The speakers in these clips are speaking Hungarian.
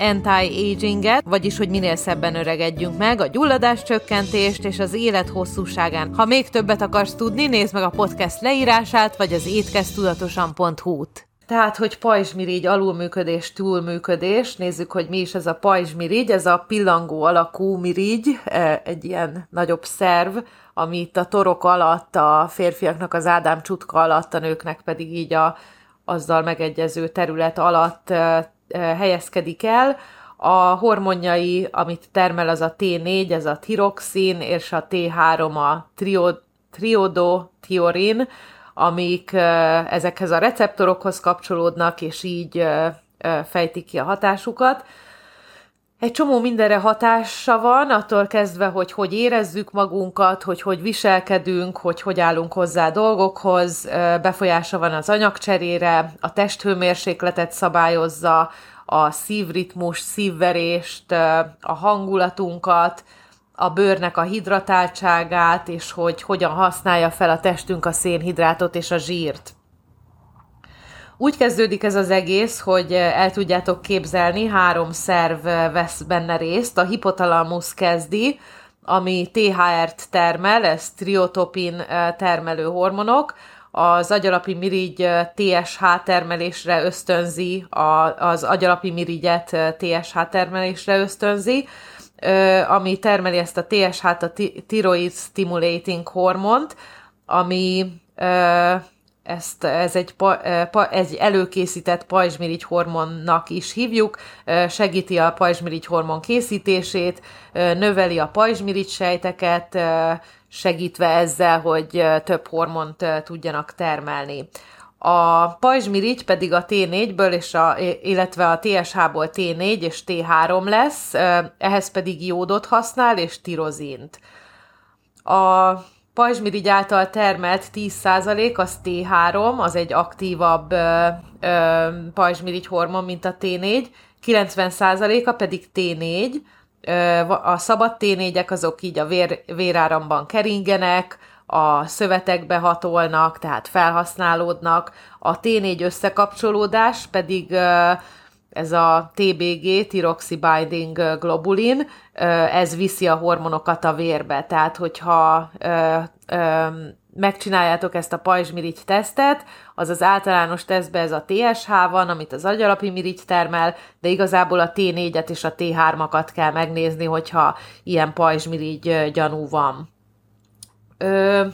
anti-aginget, vagyis hogy minél szebben öregedjünk meg, a gyulladás csökkentést és az élet hosszúságán. Ha még többet akarsz tudni, nézd meg a podcast leírását, vagy az étkeztudatosan.hu-t. Tehát, hogy pajzsmirigy, alulműködés, túlműködés. Nézzük, hogy mi is ez a pajzsmirigy. Ez a pillangó alakú mirigy, e, egy ilyen nagyobb szerv, ami itt a torok alatt, a férfiaknak az Ádám csutka alatt, a nőknek pedig így a azzal megegyező terület alatt e, helyezkedik el. A hormonjai, amit termel, az a T4, ez a tiroxin, és a T3 a triodotiorin, amik ezekhez a receptorokhoz kapcsolódnak, és így fejtik ki a hatásukat. Egy csomó mindenre hatása van, attól kezdve, hogy hogy érezzük magunkat, hogy hogy viselkedünk, hogy hogy állunk hozzá dolgokhoz, befolyása van az anyagcserére, a testhőmérsékletet szabályozza, a szívritmus, szívverést, a hangulatunkat, a bőrnek a hidratáltságát, és hogy hogyan használja fel a testünk a szénhidrátot és a zsírt. Úgy kezdődik ez az egész, hogy el tudjátok képzelni, három szerv vesz benne részt. A hipotalamus kezdi, ami THR-t termel, ez triotopin termelő hormonok, az agyalapi mirigy TSH termelésre ösztönzi, az agyalapi mirigyet TSH termelésre ösztönzi, ami termeli ezt a TSH-t, a Thyroid Stimulating hormont, ami ezt, ez egy, egy előkészített pajzsmirigy hormonnak is hívjuk, segíti a pajzsmirigy hormon készítését, növeli a pajzsmirigy sejteket, segítve ezzel, hogy több hormont tudjanak termelni. A pajzsmirigy pedig a T4-ből, és a, illetve a TSH-ból T4 és T3 lesz, ehhez pedig jódot használ és tirozint. A pajzsmirigy által termelt 10% az T3, az egy aktívabb ö, ö, pajzsmirigy hormon, mint a T4, 90%-a pedig T4, a szabad T4-ek azok így a vér, véráramban keringenek, a szövetekbe hatolnak, tehát felhasználódnak, a T4 összekapcsolódás pedig ez a TBG, Binding Globulin, ez viszi a hormonokat a vérbe. Tehát, hogyha megcsináljátok ezt a pajzsmirigy tesztet, az az általános tesztbe ez a TSH van, amit az agyalapi mirigy termel, de igazából a T4-et és a T3-akat kell megnézni, hogyha ilyen pajzsmirigy gyanú van. Ö,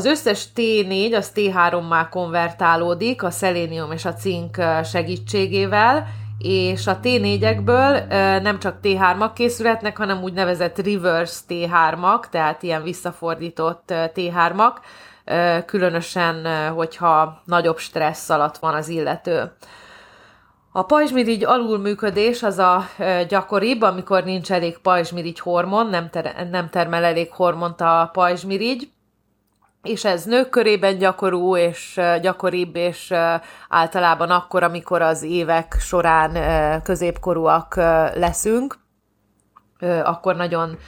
az összes T4 az T3-má konvertálódik a szelénium és a cink segítségével, és a T4-ekből nem csak T3-ak készülhetnek, hanem úgynevezett reverse T3-ak, tehát ilyen visszafordított T3-ak, különösen, hogyha nagyobb stressz alatt van az illető. A pajzsmirigy alulműködés az a gyakoribb, amikor nincs elég pajzsmirigy hormon, nem, ter- nem termel elég hormont a pajzsmirigy, és ez nők körében gyakorú, és gyakoribb, és általában akkor, amikor az évek során középkorúak leszünk, akkor nagyon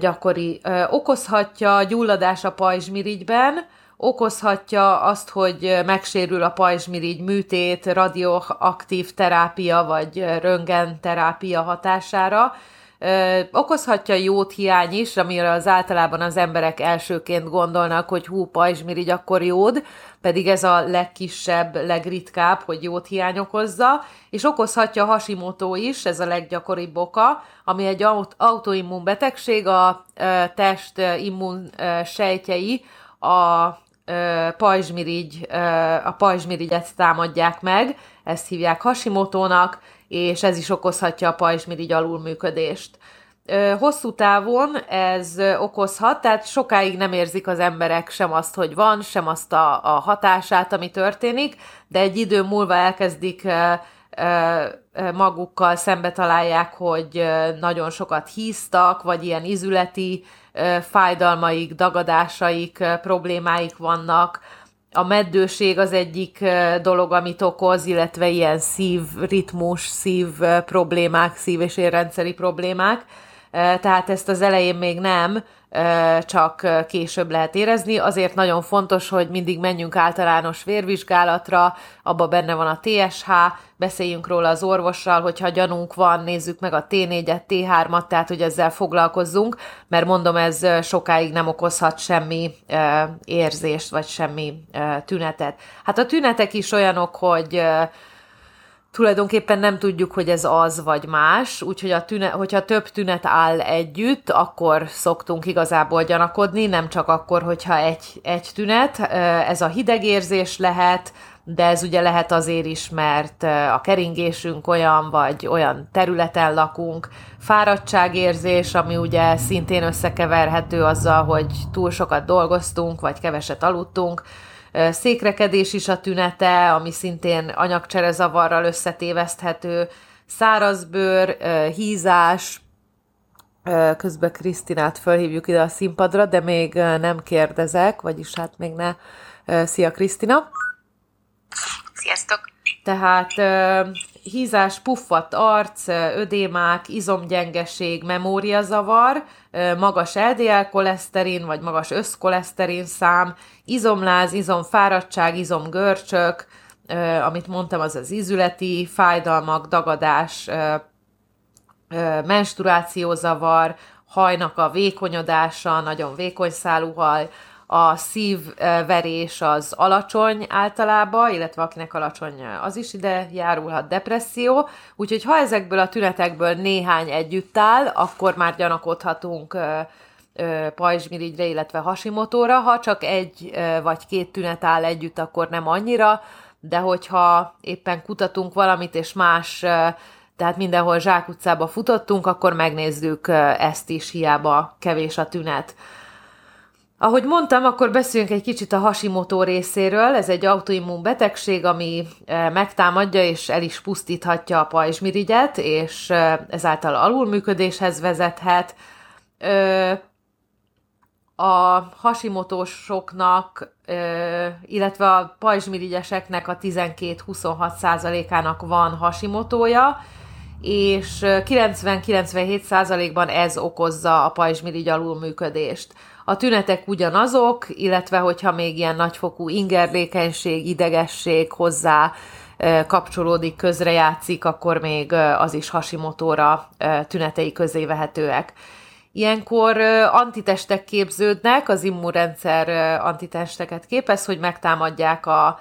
gyakori. Okozhatja gyulladás a pajzsmirigyben, okozhatja azt, hogy megsérül a pajzsmirigy műtét, radioaktív terápia vagy röntgen terápia hatására, Ö, okozhatja jót hiány is, amire az általában az emberek elsőként gondolnak, hogy hú, pajzsmirigy, akkor jód, pedig ez a legkisebb, legritkább, hogy jót hiány okozza, és okozhatja Hashimoto is, ez a leggyakoribb oka, ami egy autoimmun betegség, a ö, test immun ö, sejtjei a pajzsmirigy, a pajzsmirigyet támadják meg, ezt hívják Hashimoto-nak, és ez is okozhatja a pajzsmirigy alulműködést. Hosszú távon ez okozhat, tehát sokáig nem érzik az emberek sem azt, hogy van, sem azt a, a hatását, ami történik, de egy idő múlva elkezdik magukkal szembe találják, hogy nagyon sokat híztak, vagy ilyen izületi fájdalmaik, dagadásaik, problémáik vannak. A meddőség az egyik dolog, amit okoz, illetve ilyen szívritmus, szív problémák, szív- és érrendszeri problémák. Tehát ezt az elején még nem, csak később lehet érezni. Azért nagyon fontos, hogy mindig menjünk általános vérvizsgálatra, abba benne van a TSH, beszéljünk róla az orvossal, hogyha gyanunk van, nézzük meg a T4-et, T3-at, tehát hogy ezzel foglalkozzunk, mert mondom, ez sokáig nem okozhat semmi érzést, vagy semmi tünetet. Hát a tünetek is olyanok, hogy tulajdonképpen nem tudjuk, hogy ez az vagy más, úgyhogy a tünet, hogyha több tünet áll együtt, akkor szoktunk igazából gyanakodni, nem csak akkor, hogyha egy, egy tünet. Ez a hidegérzés lehet, de ez ugye lehet azért is, mert a keringésünk olyan, vagy olyan területen lakunk, fáradtságérzés, ami ugye szintén összekeverhető azzal, hogy túl sokat dolgoztunk, vagy keveset aludtunk, székrekedés is a tünete, ami szintén anyagcsere zavarral összetéveszthető, szárazbőr, hízás, közben Krisztinát fölhívjuk ide a színpadra, de még nem kérdezek, vagyis hát még ne. Szia Krisztina! Sziasztok! Tehát hízás, puffat arc, ödémák, izomgyengeség, memóriazavar, magas LDL koleszterin, vagy magas összkoleszterin szám, izomláz, izomfáradtság, izomgörcsök, amit mondtam, az az izületi fájdalmak, dagadás, menstruációzavar, hajnak a vékonyodása, nagyon vékony szálú haj, a szívverés az alacsony általában, illetve akinek alacsony az is ide járulhat depresszió, úgyhogy ha ezekből a tünetekből néhány együtt áll, akkor már gyanakodhatunk pajzsmirigyre, illetve hasimotóra, ha csak egy vagy két tünet áll együtt, akkor nem annyira, de hogyha éppen kutatunk valamit, és más, tehát mindenhol zsákutcába futottunk, akkor megnézzük ezt is, hiába kevés a tünet. Ahogy mondtam, akkor beszéljünk egy kicsit a Hashimoto részéről. Ez egy autoimmun betegség, ami eh, megtámadja és el is pusztíthatja a pajzsmirigyet, és eh, ezáltal alulműködéshez vezethet. A hasimotósoknak, illetve a pajzsmirigyeseknek a 12-26 százalékának van hasimotója, és 90-97 százalékban ez okozza a pajzsmirigy alulműködést. A tünetek ugyanazok, illetve hogyha még ilyen nagyfokú ingerlékenység, idegesség hozzá kapcsolódik, közrejátszik, akkor még az is hasimotóra tünetei közé vehetőek. Ilyenkor antitestek képződnek, az immunrendszer antitesteket képez, hogy megtámadják a,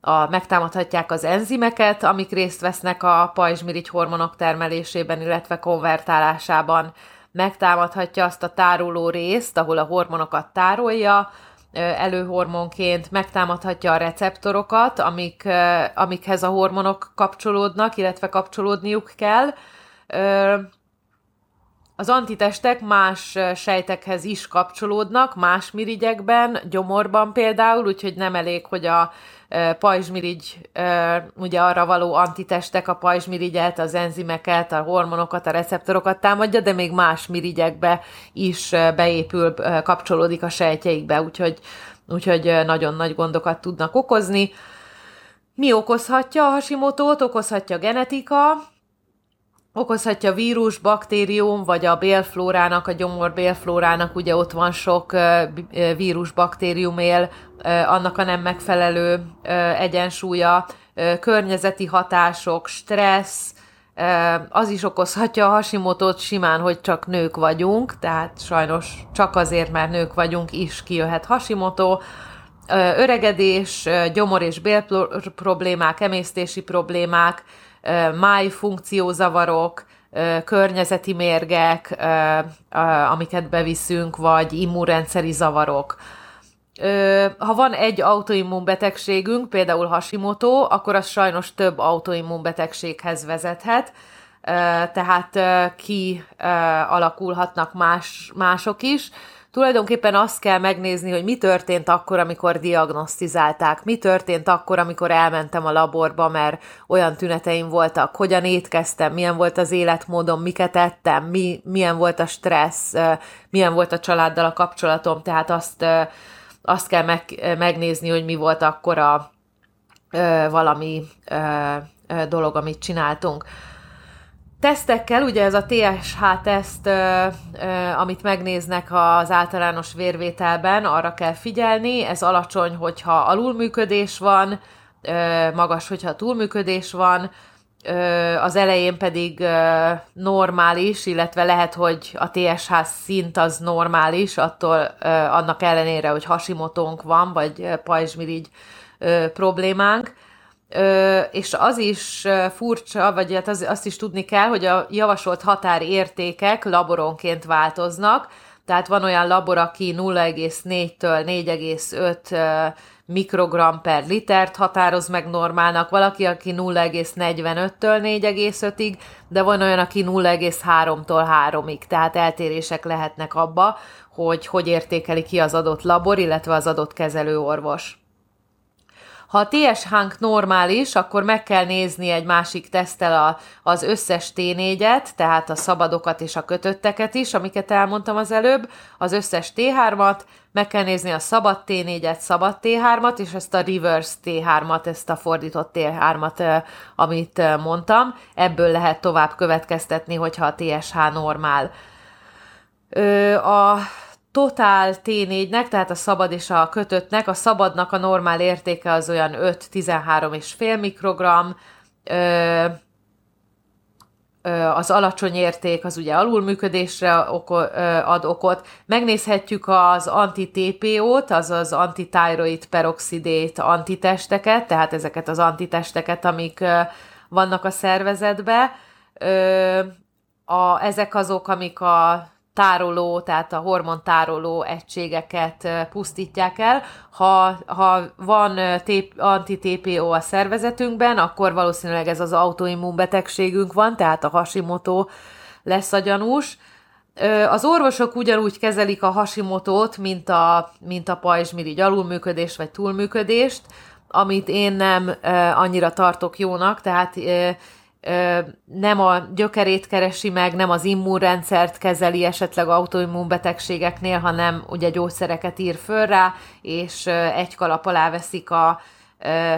a, megtámadhatják az enzimeket, amik részt vesznek a pajzsmirigy hormonok termelésében, illetve konvertálásában megtámadhatja azt a tároló részt, ahol a hormonokat tárolja, előhormonként megtámadhatja a receptorokat, amik, amikhez a hormonok kapcsolódnak, illetve kapcsolódniuk kell. Az antitestek más sejtekhez is kapcsolódnak, más mirigyekben, gyomorban például, úgyhogy nem elég, hogy a pajzsmirigy, ugye arra való antitestek a pajzsmirigyet, az enzimeket, a hormonokat, a receptorokat támadja, de még más mirigyekbe is beépül, kapcsolódik a sejtjeikbe, úgyhogy, úgyhogy nagyon nagy gondokat tudnak okozni. Mi okozhatja a hasimotót? Okozhatja genetika, okozhatja vírus, baktérium, vagy a bélflórának, a gyomor bélflórának, ugye ott van sok vírus, baktérium él, annak a nem megfelelő egyensúlya, környezeti hatások, stressz, az is okozhatja a hasimotót simán, hogy csak nők vagyunk, tehát sajnos csak azért, mert nők vagyunk, is kijöhet hasimotó, öregedés, gyomor és bél problémák, emésztési problémák, májfunkciózavarok, környezeti mérgek, amiket beviszünk, vagy immunrendszeri zavarok. Ha van egy autoimmunbetegségünk, például Hashimoto, akkor az sajnos több autoimmunbetegséghez vezethet, tehát ki alakulhatnak más, mások is. Tulajdonképpen azt kell megnézni, hogy mi történt akkor, amikor diagnosztizálták, mi történt akkor, amikor elmentem a laborba, mert olyan tüneteim voltak, hogyan étkeztem, milyen volt az életmódom, miket ettem, mi, milyen volt a stressz, milyen volt a családdal a kapcsolatom, tehát azt, azt kell meg, megnézni, hogy mi volt akkor a valami dolog, amit csináltunk. Tesztekkel, ugye ez a TSH-teszt, amit megnéznek az általános vérvételben, arra kell figyelni, ez alacsony, hogyha alulműködés van, magas, hogyha túlműködés van, az elején pedig normális, illetve lehet, hogy a TSH szint az normális, attól annak ellenére, hogy hasimotónk van, vagy pajzsmirigy problémánk, Ö, és az is furcsa, vagy hát az, azt is tudni kell, hogy a javasolt határértékek laboronként változnak, tehát van olyan labor, aki 0,4-től 4,5 mikrogram per litert határoz meg normálnak, valaki, aki 0,45-től 4,5-ig, de van olyan, aki 0,3-tól 3-ig, tehát eltérések lehetnek abba, hogy hogy értékeli ki az adott labor, illetve az adott kezelőorvos. Ha a TSH-nk normális, akkor meg kell nézni egy másik tesztel a, az összes T4-et, tehát a szabadokat és a kötötteket is, amiket elmondtam az előbb, az összes T3-at, meg kell nézni a szabad T4-et, szabad T3-at, és ezt a reverse T3-at, ezt a fordított T3-at, amit mondtam. Ebből lehet tovább következtetni, hogyha a TSH normál. A totál T4-nek, tehát a szabad és a kötöttnek, a szabadnak a normál értéke az olyan 5-13,5 mikrogram, az alacsony érték az ugye alulműködésre ad okot. Megnézhetjük az anti-TPO-t, azaz anti-thyroid peroxidét antitesteket, tehát ezeket az antitesteket, amik vannak a szervezetbe. A, ezek azok, amik a tároló, tehát a hormontároló egységeket pusztítják el. Ha, ha van anti-TPO a szervezetünkben, akkor valószínűleg ez az autoimmun betegségünk van, tehát a Hashimoto lesz a gyanús. Az orvosok ugyanúgy kezelik a Hashimoto-t, mint a, mint a pajzsmirigy alulműködést vagy túlműködést, amit én nem annyira tartok jónak, tehát nem a gyökerét keresi meg, nem az immunrendszert kezeli esetleg autoimmunbetegségeknél, hanem ugye gyógyszereket ír föl rá, és egy kalap alá veszik a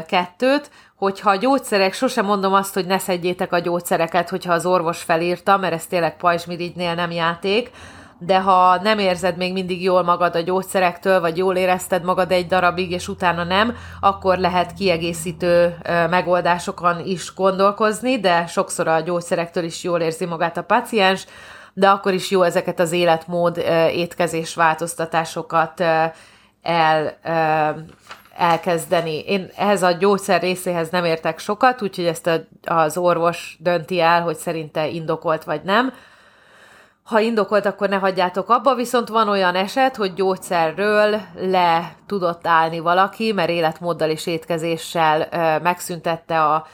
kettőt, hogyha a gyógyszerek, sosem mondom azt, hogy ne szedjétek a gyógyszereket, hogyha az orvos felírta, mert ez tényleg pajzsmirigynél nem játék, de ha nem érzed még mindig jól magad a gyógyszerektől, vagy jól érezted magad egy darabig, és utána nem, akkor lehet kiegészítő megoldásokon is gondolkozni, de sokszor a gyógyszerektől is jól érzi magát a paciens, de akkor is jó ezeket az életmód étkezés változtatásokat el elkezdeni. Én ehhez a gyógyszer részéhez nem értek sokat, úgyhogy ezt az orvos dönti el, hogy szerinte indokolt vagy nem ha indokolt, akkor ne hagyjátok abba, viszont van olyan eset, hogy gyógyszerről le tudott állni valaki, mert életmóddal és étkezéssel megszüntette a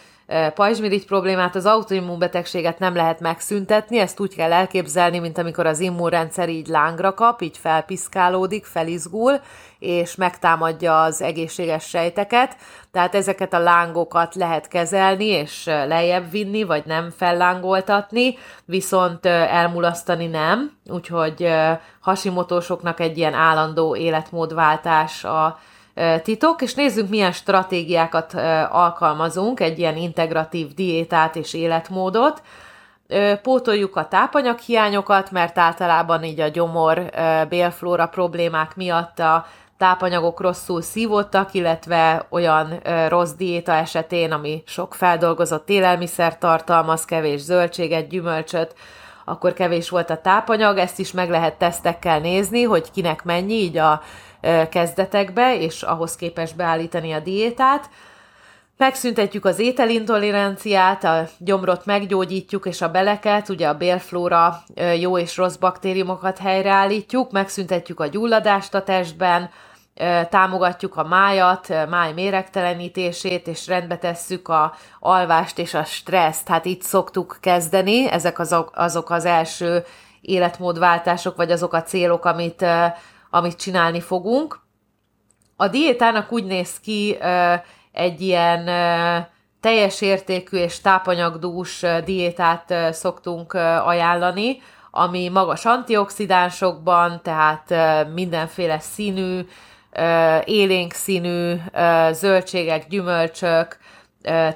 pajzsmirigy problémát, az autoimmunbetegséget nem lehet megszüntetni, ezt úgy kell elképzelni, mint amikor az immunrendszer így lángra kap, így felpiszkálódik, felizgul, és megtámadja az egészséges sejteket, tehát ezeket a lángokat lehet kezelni, és lejjebb vinni, vagy nem fellángoltatni, viszont elmulasztani nem, úgyhogy hasimotósoknak egy ilyen állandó életmódváltás a titok, és nézzünk, milyen stratégiákat alkalmazunk, egy ilyen integratív diétát és életmódot. Pótoljuk a tápanyaghiányokat, mert általában így a gyomor bélflóra problémák miatt a tápanyagok rosszul szívottak, illetve olyan rossz diéta esetén, ami sok feldolgozott élelmiszer tartalmaz, kevés zöldséget, gyümölcsöt, akkor kevés volt a tápanyag, ezt is meg lehet tesztekkel nézni, hogy kinek mennyi, így a kezdetekbe, és ahhoz képes beállítani a diétát. Megszüntetjük az ételintoleranciát, a gyomrot meggyógyítjuk, és a beleket, ugye a bélflóra jó és rossz baktériumokat helyreállítjuk, megszüntetjük a gyulladást a testben, támogatjuk a májat, máj méregtelenítését, és rendbe tesszük a alvást és a stresszt. Hát itt szoktuk kezdeni, ezek azok, azok az első életmódváltások, vagy azok a célok, amit, amit csinálni fogunk. A diétának úgy néz ki egy ilyen teljes értékű és tápanyagdús diétát szoktunk ajánlani, ami magas antioxidánsokban, tehát mindenféle színű, élénk színű zöldségek, gyümölcsök,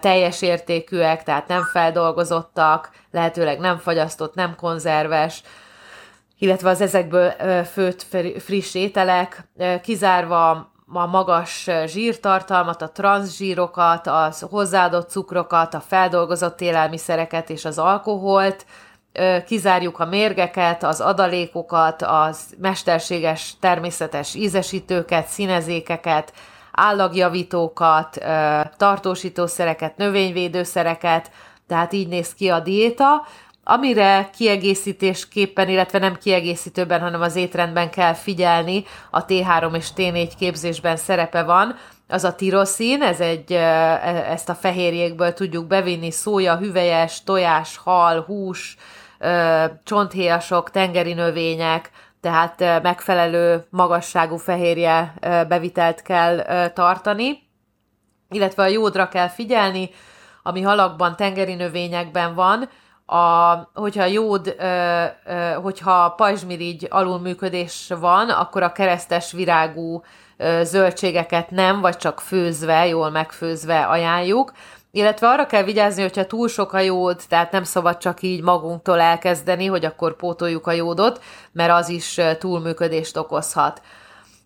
teljes értékűek, tehát nem feldolgozottak, lehetőleg nem fagyasztott, nem konzerves, illetve az ezekből főtt friss ételek, kizárva a magas zsírtartalmat, a transzsírokat, a hozzáadott cukrokat, a feldolgozott élelmiszereket és az alkoholt, kizárjuk a mérgeket, az adalékokat, az mesterséges természetes ízesítőket, színezékeket, állagjavítókat, tartósítószereket, növényvédőszereket, tehát így néz ki a diéta, amire kiegészítésképpen, illetve nem kiegészítőben, hanem az étrendben kell figyelni, a T3 és T4 képzésben szerepe van, az a tiroszin, ez egy, e, ezt a fehérjékből tudjuk bevinni, szója, hüvelyes, tojás, hal, hús, csonthéjasok, tengeri növények, tehát megfelelő magasságú fehérje bevitelt kell tartani, illetve a jódra kell figyelni, ami halakban, tengeri növényekben van, a, hogyha jód, ö, ö, hogyha pajzsmirigy alulműködés van, akkor a keresztes virágú ö, zöldségeket nem, vagy csak főzve, jól megfőzve ajánljuk, illetve arra kell vigyázni, hogyha túl sok a jód, tehát nem szabad csak így magunktól elkezdeni, hogy akkor pótoljuk a jódot, mert az is túlműködést okozhat.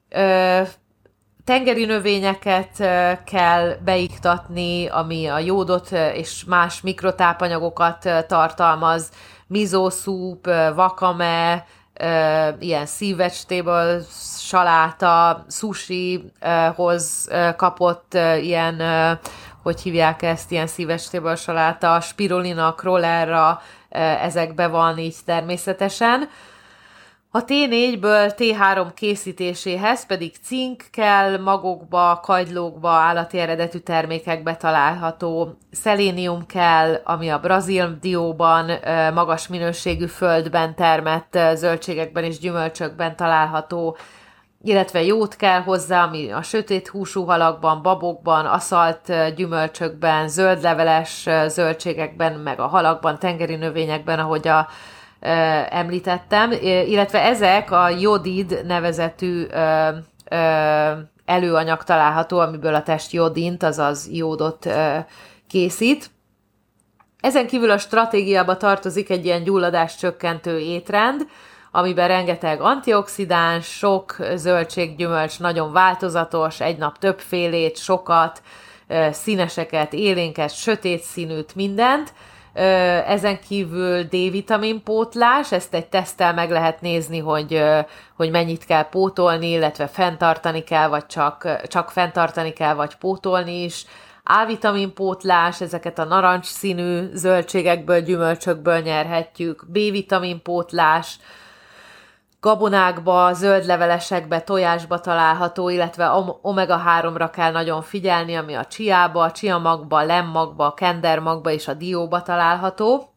Ö, tengeri növényeket kell beiktatni, ami a jódot és más mikrotápanyagokat tartalmaz, mizószúp, vakame, ilyen szívecstéból saláta, sushihoz kapott ilyen, hogy hívják ezt, ilyen szívecstéból saláta, spirulina, krollerra, ezekbe van így természetesen. A T4-ből T3 készítéséhez pedig cink kell magokba, kagylókba, állati eredetű termékekbe található, szelénium kell, ami a brazil dióban, magas minőségű földben termett zöldségekben és gyümölcsökben található, illetve jót kell hozzá, ami a sötét húsú halakban, babokban, aszalt gyümölcsökben, zöldleveles zöldségekben, meg a halakban, tengeri növényekben, ahogy a említettem, illetve ezek a jodid nevezetű előanyag található, amiből a test jodint, azaz jódot készít. Ezen kívül a stratégiába tartozik egy ilyen gyulladás csökkentő étrend, amiben rengeteg antioxidáns, sok zöldséggyümölcs, nagyon változatos, egy nap többfélét, sokat, színeseket, élénket, sötét színűt, mindent, ezen kívül D-vitamin pótlás, ezt egy tesztel meg lehet nézni, hogy, hogy mennyit kell pótolni, illetve fenntartani kell, vagy csak, csak fenntartani kell, vagy pótolni is. A-vitamin pótlás, ezeket a narancs színű zöldségekből, gyümölcsökből nyerhetjük. B-vitamin pótlás, gabonákba, zöld levelesekbe, tojásba található, illetve omega-3-ra kell nagyon figyelni, ami a csiába, a csiamagba, lemmagba, kendermagba és a dióba található.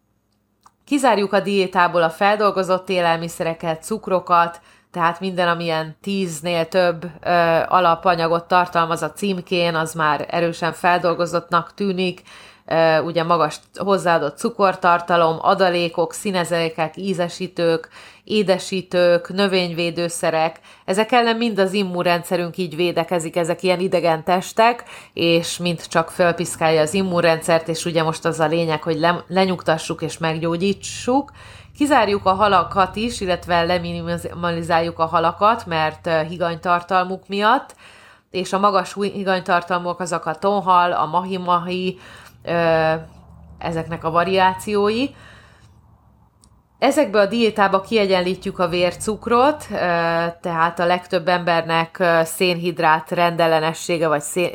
Kizárjuk a diétából a feldolgozott élelmiszereket, cukrokat, tehát minden, amilyen tíznél több ö, alapanyagot tartalmaz a címkén, az már erősen feldolgozottnak tűnik, ugye magas hozzáadott cukortartalom, adalékok, színezékek, ízesítők, édesítők, növényvédőszerek, ezek ellen mind az immunrendszerünk így védekezik, ezek ilyen idegen testek, és mind csak fölpiszkálja az immunrendszert, és ugye most az a lényeg, hogy le, lenyugtassuk és meggyógyítsuk. Kizárjuk a halakat is, illetve leminimalizáljuk a halakat, mert higanytartalmuk miatt, és a magas higanytartalmuk azok a tonhal, a mahi-mahi, ezeknek a variációi. Ezekbe a diétába kiegyenlítjük a vércukrot, tehát a legtöbb embernek szénhidrát rendellenessége, vagy szén,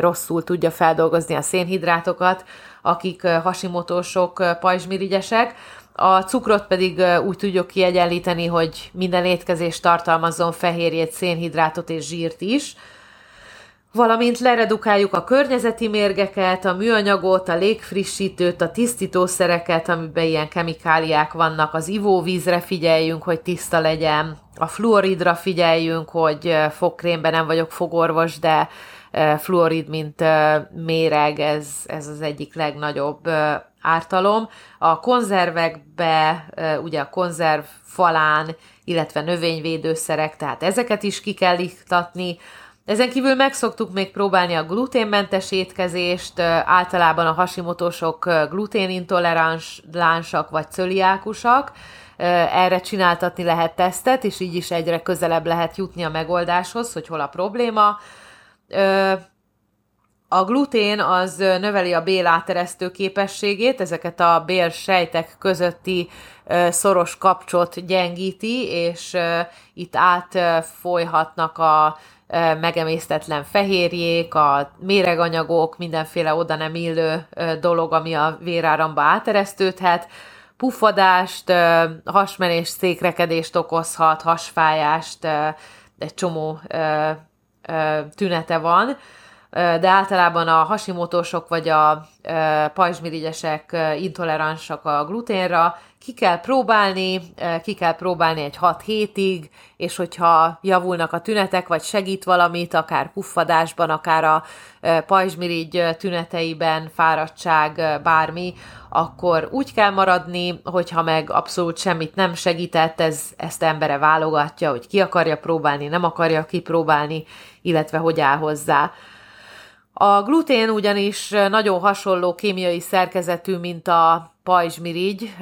rosszul tudja feldolgozni a szénhidrátokat, akik hasimotósok, pajzsmirigyesek. A cukrot pedig úgy tudjuk kiegyenlíteni, hogy minden étkezés tartalmazzon fehérjét, szénhidrátot és zsírt is valamint leredukáljuk a környezeti mérgeket, a műanyagot, a légfrissítőt, a tisztítószereket, amiben ilyen kemikáliák vannak, az ivóvízre figyeljünk, hogy tiszta legyen, a fluoridra figyeljünk, hogy fogkrémben nem vagyok fogorvos, de fluorid, mint méreg, ez, ez az egyik legnagyobb ártalom. A konzervekbe, ugye a konzerv falán, illetve növényvédőszerek, tehát ezeket is ki kell iktatni, ezen kívül megszoktuk még próbálni a gluténmentes étkezést, általában a hasimotosok gluténintoleránsak vagy cöliákusak, erre csináltatni lehet tesztet, és így is egyre közelebb lehet jutni a megoldáshoz, hogy hol a probléma. A glutén az növeli a béláteresztő képességét, ezeket a bélsejtek közötti szoros kapcsot gyengíti, és itt átfolyhatnak a megemésztetlen fehérjék, a méreganyagok, mindenféle oda nem illő dolog, ami a véráramba áteresztődhet, puffadást, hasmenés, székrekedést okozhat, hasfájást, egy csomó tünete van, de általában a hasimotósok vagy a pajzsmirigyesek intoleránsak a gluténra, ki kell próbálni, ki kell próbálni egy 6 hétig, és hogyha javulnak a tünetek, vagy segít valamit, akár puffadásban, akár a pajzsmirigy tüneteiben, fáradtság, bármi, akkor úgy kell maradni, hogyha meg abszolút semmit nem segített, ez, ezt embere válogatja, hogy ki akarja próbálni, nem akarja kipróbálni, illetve hogy áll hozzá. A glutén ugyanis nagyon hasonló kémiai szerkezetű, mint a pajzsmirigy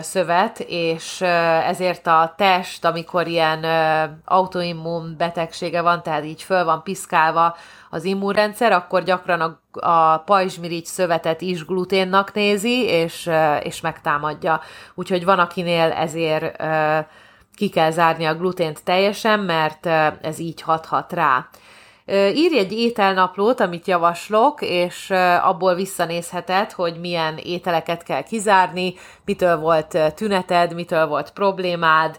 szövet, és ezért a test, amikor ilyen autoimmun betegsége van, tehát így föl van piszkálva az immunrendszer, akkor gyakran a, a pajzsmirigy szövetet is gluténnak nézi, és, és megtámadja. Úgyhogy van, akinél ezért ki kell zárni a glutént teljesen, mert ez így hathat rá. Írj egy ételnaplót, amit javaslok, és abból visszanézheted, hogy milyen ételeket kell kizárni, mitől volt tüneted, mitől volt problémád,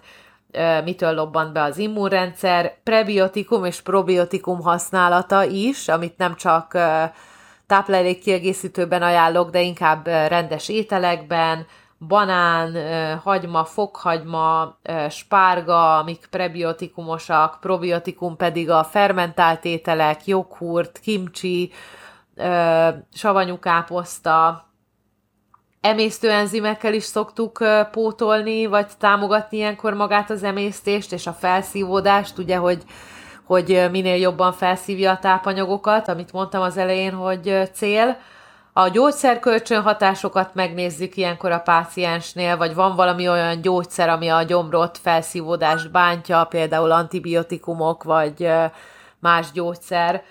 mitől lobbant be az immunrendszer, prebiotikum és probiotikum használata is, amit nem csak táplálékkiegészítőben ajánlok, de inkább rendes ételekben, banán, hagyma, fokhagyma, spárga, amik prebiotikumosak, probiotikum pedig a fermentált ételek, joghurt, kimcsi, savanyú káposzta, emésztőenzimekkel is szoktuk pótolni, vagy támogatni ilyenkor magát az emésztést és a felszívódást, ugye, hogy, hogy minél jobban felszívja a tápanyagokat, amit mondtam az elején, hogy cél. A gyógyszerkölcsön hatásokat megnézzük ilyenkor a páciensnél, vagy van valami olyan gyógyszer, ami a gyomrot felszívódást bántja, például antibiotikumok, vagy más gyógyszer.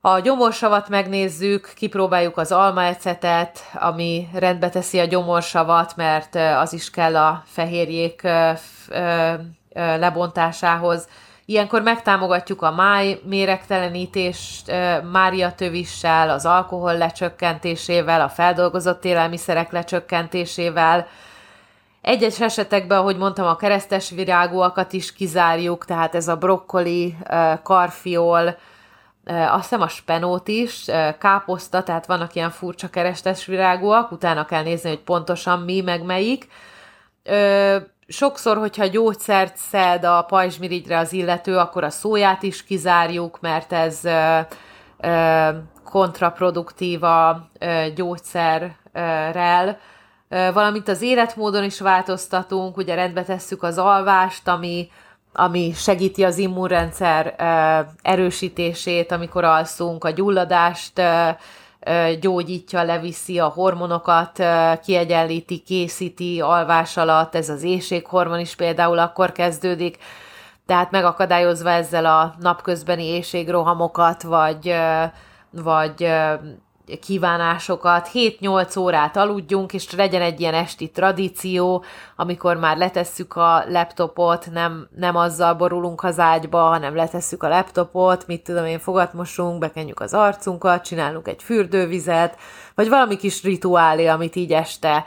A gyomorsavat megnézzük, kipróbáljuk az almaecetet, ami rendbe teszi a gyomorsavat, mert az is kell a fehérjék lebontásához. Ilyenkor megtámogatjuk a máj méregtelenítést Mária tövissel, az alkohol lecsökkentésével, a feldolgozott élelmiszerek lecsökkentésével. Egyes esetekben, ahogy mondtam, a keresztes virágúakat is kizárjuk, tehát ez a brokkoli, karfiol, azt hiszem a spenót is, káposzta, tehát vannak ilyen furcsa keresztes virágúak, utána kell nézni, hogy pontosan mi, meg melyik sokszor, hogyha gyógyszert szed a pajzsmirigyre az illető, akkor a szóját is kizárjuk, mert ez kontraproduktív a gyógyszerrel, valamint az életmódon is változtatunk, ugye rendbe tesszük az alvást, ami, ami segíti az immunrendszer erősítését, amikor alszunk, a gyulladást gyógyítja, leviszi a hormonokat, kiegyenlíti, készíti alvás alatt, ez az éjséghormon is például akkor kezdődik, tehát megakadályozva ezzel a napközbeni éjségrohamokat, vagy, vagy kívánásokat, 7-8 órát aludjunk, és legyen egy ilyen esti tradíció, amikor már letesszük a laptopot, nem, nem azzal borulunk az ágyba, hanem letesszük a laptopot, mit tudom én, fogatmosunk, bekenjük az arcunkat, csinálunk egy fürdővizet, vagy valami kis rituálé, amit így este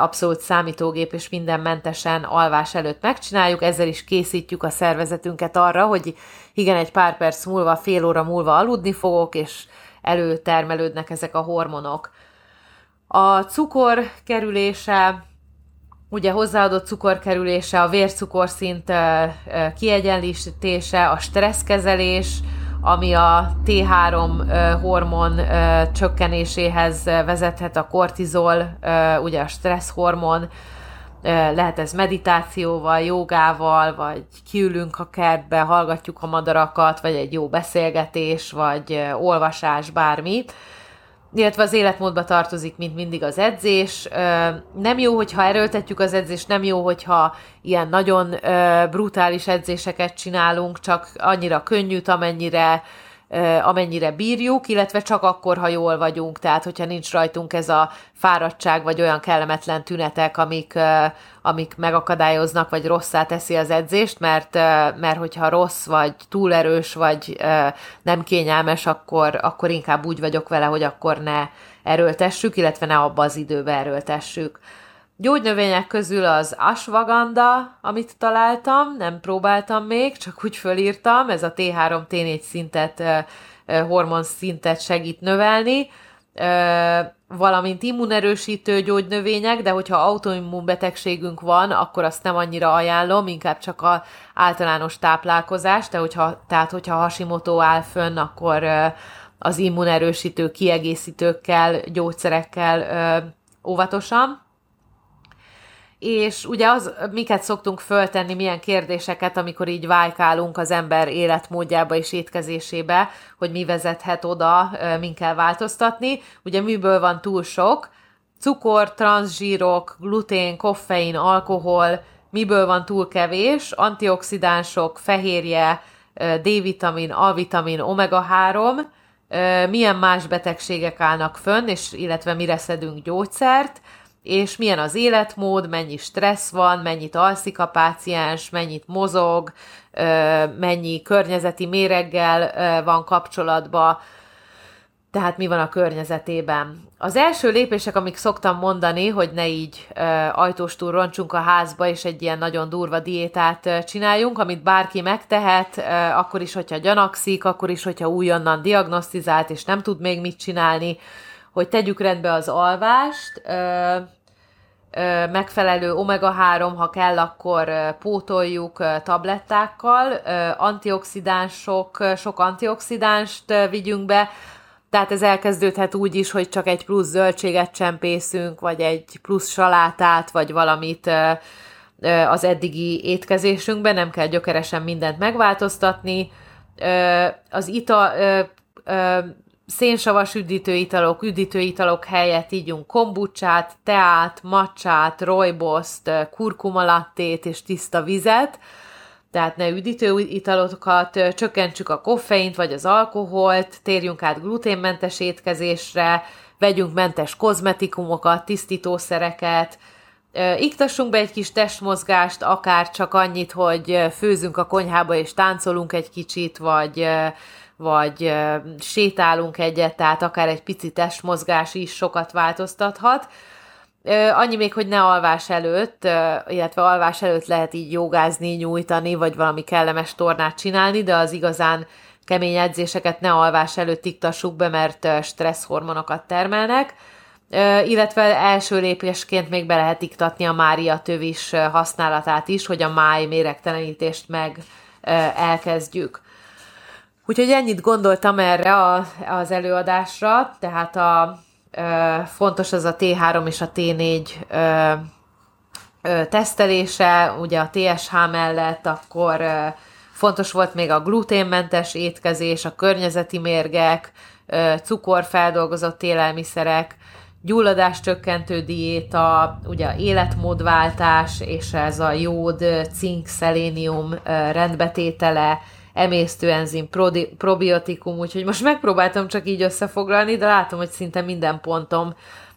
abszolút számítógép és minden mentesen alvás előtt megcsináljuk, ezzel is készítjük a szervezetünket arra, hogy igen, egy pár perc múlva, fél óra múlva aludni fogok, és előtermelődnek ezek a hormonok. A cukor kerülése, ugye hozzáadott cukor kerülése, a vércukorszint kiegyenlítése, a stresszkezelés, ami a T3 hormon csökkenéséhez vezethet, a kortizol, ugye a stresszhormon, lehet ez meditációval, jogával, vagy kiülünk a kertbe, hallgatjuk a madarakat, vagy egy jó beszélgetés, vagy olvasás, bármi illetve az életmódba tartozik, mint mindig az edzés. Nem jó, hogyha erőltetjük az edzést, nem jó, hogyha ilyen nagyon brutális edzéseket csinálunk, csak annyira könnyűt, amennyire amennyire bírjuk, illetve csak akkor, ha jól vagyunk, tehát hogyha nincs rajtunk ez a fáradtság, vagy olyan kellemetlen tünetek, amik, amik megakadályoznak, vagy rosszá teszi az edzést, mert, mert hogyha rossz, vagy túl erős, vagy nem kényelmes, akkor, akkor inkább úgy vagyok vele, hogy akkor ne erőltessük, illetve ne abba az időbe erőltessük. Gyógynövények közül az ashwagandha, amit találtam, nem próbáltam még, csak úgy fölírtam, ez a T3-T4 szintet, hormon szintet segít növelni, valamint immunerősítő gyógynövények, de hogyha autoimmun betegségünk van, akkor azt nem annyira ajánlom, inkább csak a általános táplálkozás, de hogyha, tehát hogyha Hashimoto áll fönn, akkor az immunerősítő kiegészítőkkel, gyógyszerekkel óvatosan és ugye az, miket szoktunk föltenni, milyen kérdéseket, amikor így vájkálunk az ember életmódjába és étkezésébe, hogy mi vezethet oda, min kell változtatni. Ugye miből van túl sok? Cukor, transzsírok, glutén, koffein, alkohol, miből van túl kevés? Antioxidánsok, fehérje, D-vitamin, A-vitamin, omega-3, milyen más betegségek állnak fönn, és illetve mire szedünk gyógyszert, és milyen az életmód, mennyi stressz van, mennyit alszik a páciens, mennyit mozog, mennyi környezeti méreggel van kapcsolatban, tehát mi van a környezetében. Az első lépések, amik szoktam mondani, hogy ne így e, ajtóstúl roncsunk a házba, és egy ilyen nagyon durva diétát csináljunk, amit bárki megtehet, akkor is, hogyha gyanakszik, akkor is, hogyha újonnan diagnosztizált, és nem tud még mit csinálni, hogy tegyük rendbe az alvást, ö, ö, megfelelő omega-3, ha kell, akkor pótoljuk tablettákkal, ö, antioxidánsok, sok antioxidánst vigyünk be, tehát ez elkezdődhet úgy is, hogy csak egy plusz zöldséget csempészünk, vagy egy plusz salátát, vagy valamit az eddigi étkezésünkben, nem kell gyökeresen mindent megváltoztatni. Az ital, szénsavas üdítőitalok, üdítőitalok helyett ígyunk kombucsát, teát, macsát, rojboszt, kurkumalattét és tiszta vizet, tehát ne üdítőitalokat, csökkentsük a koffeint vagy az alkoholt, térjünk át gluténmentes étkezésre, vegyünk mentes kozmetikumokat, tisztítószereket, iktassunk be egy kis testmozgást, akár csak annyit, hogy főzünk a konyhába és táncolunk egy kicsit, vagy vagy sétálunk egyet, tehát akár egy pici testmozgás is sokat változtathat. Annyi még, hogy ne alvás előtt, illetve alvás előtt lehet így jogázni, nyújtani, vagy valami kellemes tornát csinálni, de az igazán kemény edzéseket ne alvás előtt iktassuk be, mert stresszhormonokat termelnek, illetve első lépésként még be lehet iktatni a Mária tövis használatát is, hogy a máj méregtelenítést meg elkezdjük. Úgyhogy ennyit gondoltam erre a, az előadásra, tehát a, ö, fontos az a T3 és a T4 ö, ö, tesztelése, ugye a TSH mellett, akkor ö, fontos volt még a gluténmentes étkezés, a környezeti mérgek, ö, cukorfeldolgozott élelmiszerek, gyulladáscsökkentő diéta, ugye életmódváltás, és ez a jód, cink, szelénium rendbetétele, emésztőenzim, probiotikum, úgyhogy most megpróbáltam csak így összefoglalni, de látom, hogy szinte minden pontom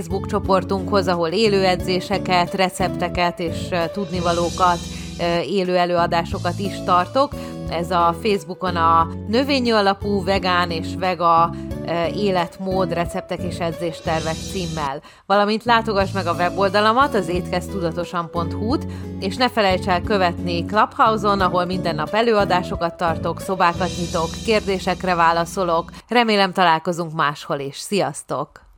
Facebook csoportunkhoz, ahol élő edzéseket, recepteket és tudnivalókat, élő előadásokat is tartok. Ez a Facebookon a növényi alapú vegán és vega életmód, receptek és edzéstervek címmel. Valamint látogass meg a weboldalamat, az étkeztudatosan.hu-t, és ne felejts el követni Clubhouse-on, ahol minden nap előadásokat tartok, szobákat nyitok, kérdésekre válaszolok. Remélem találkozunk máshol is. Sziasztok!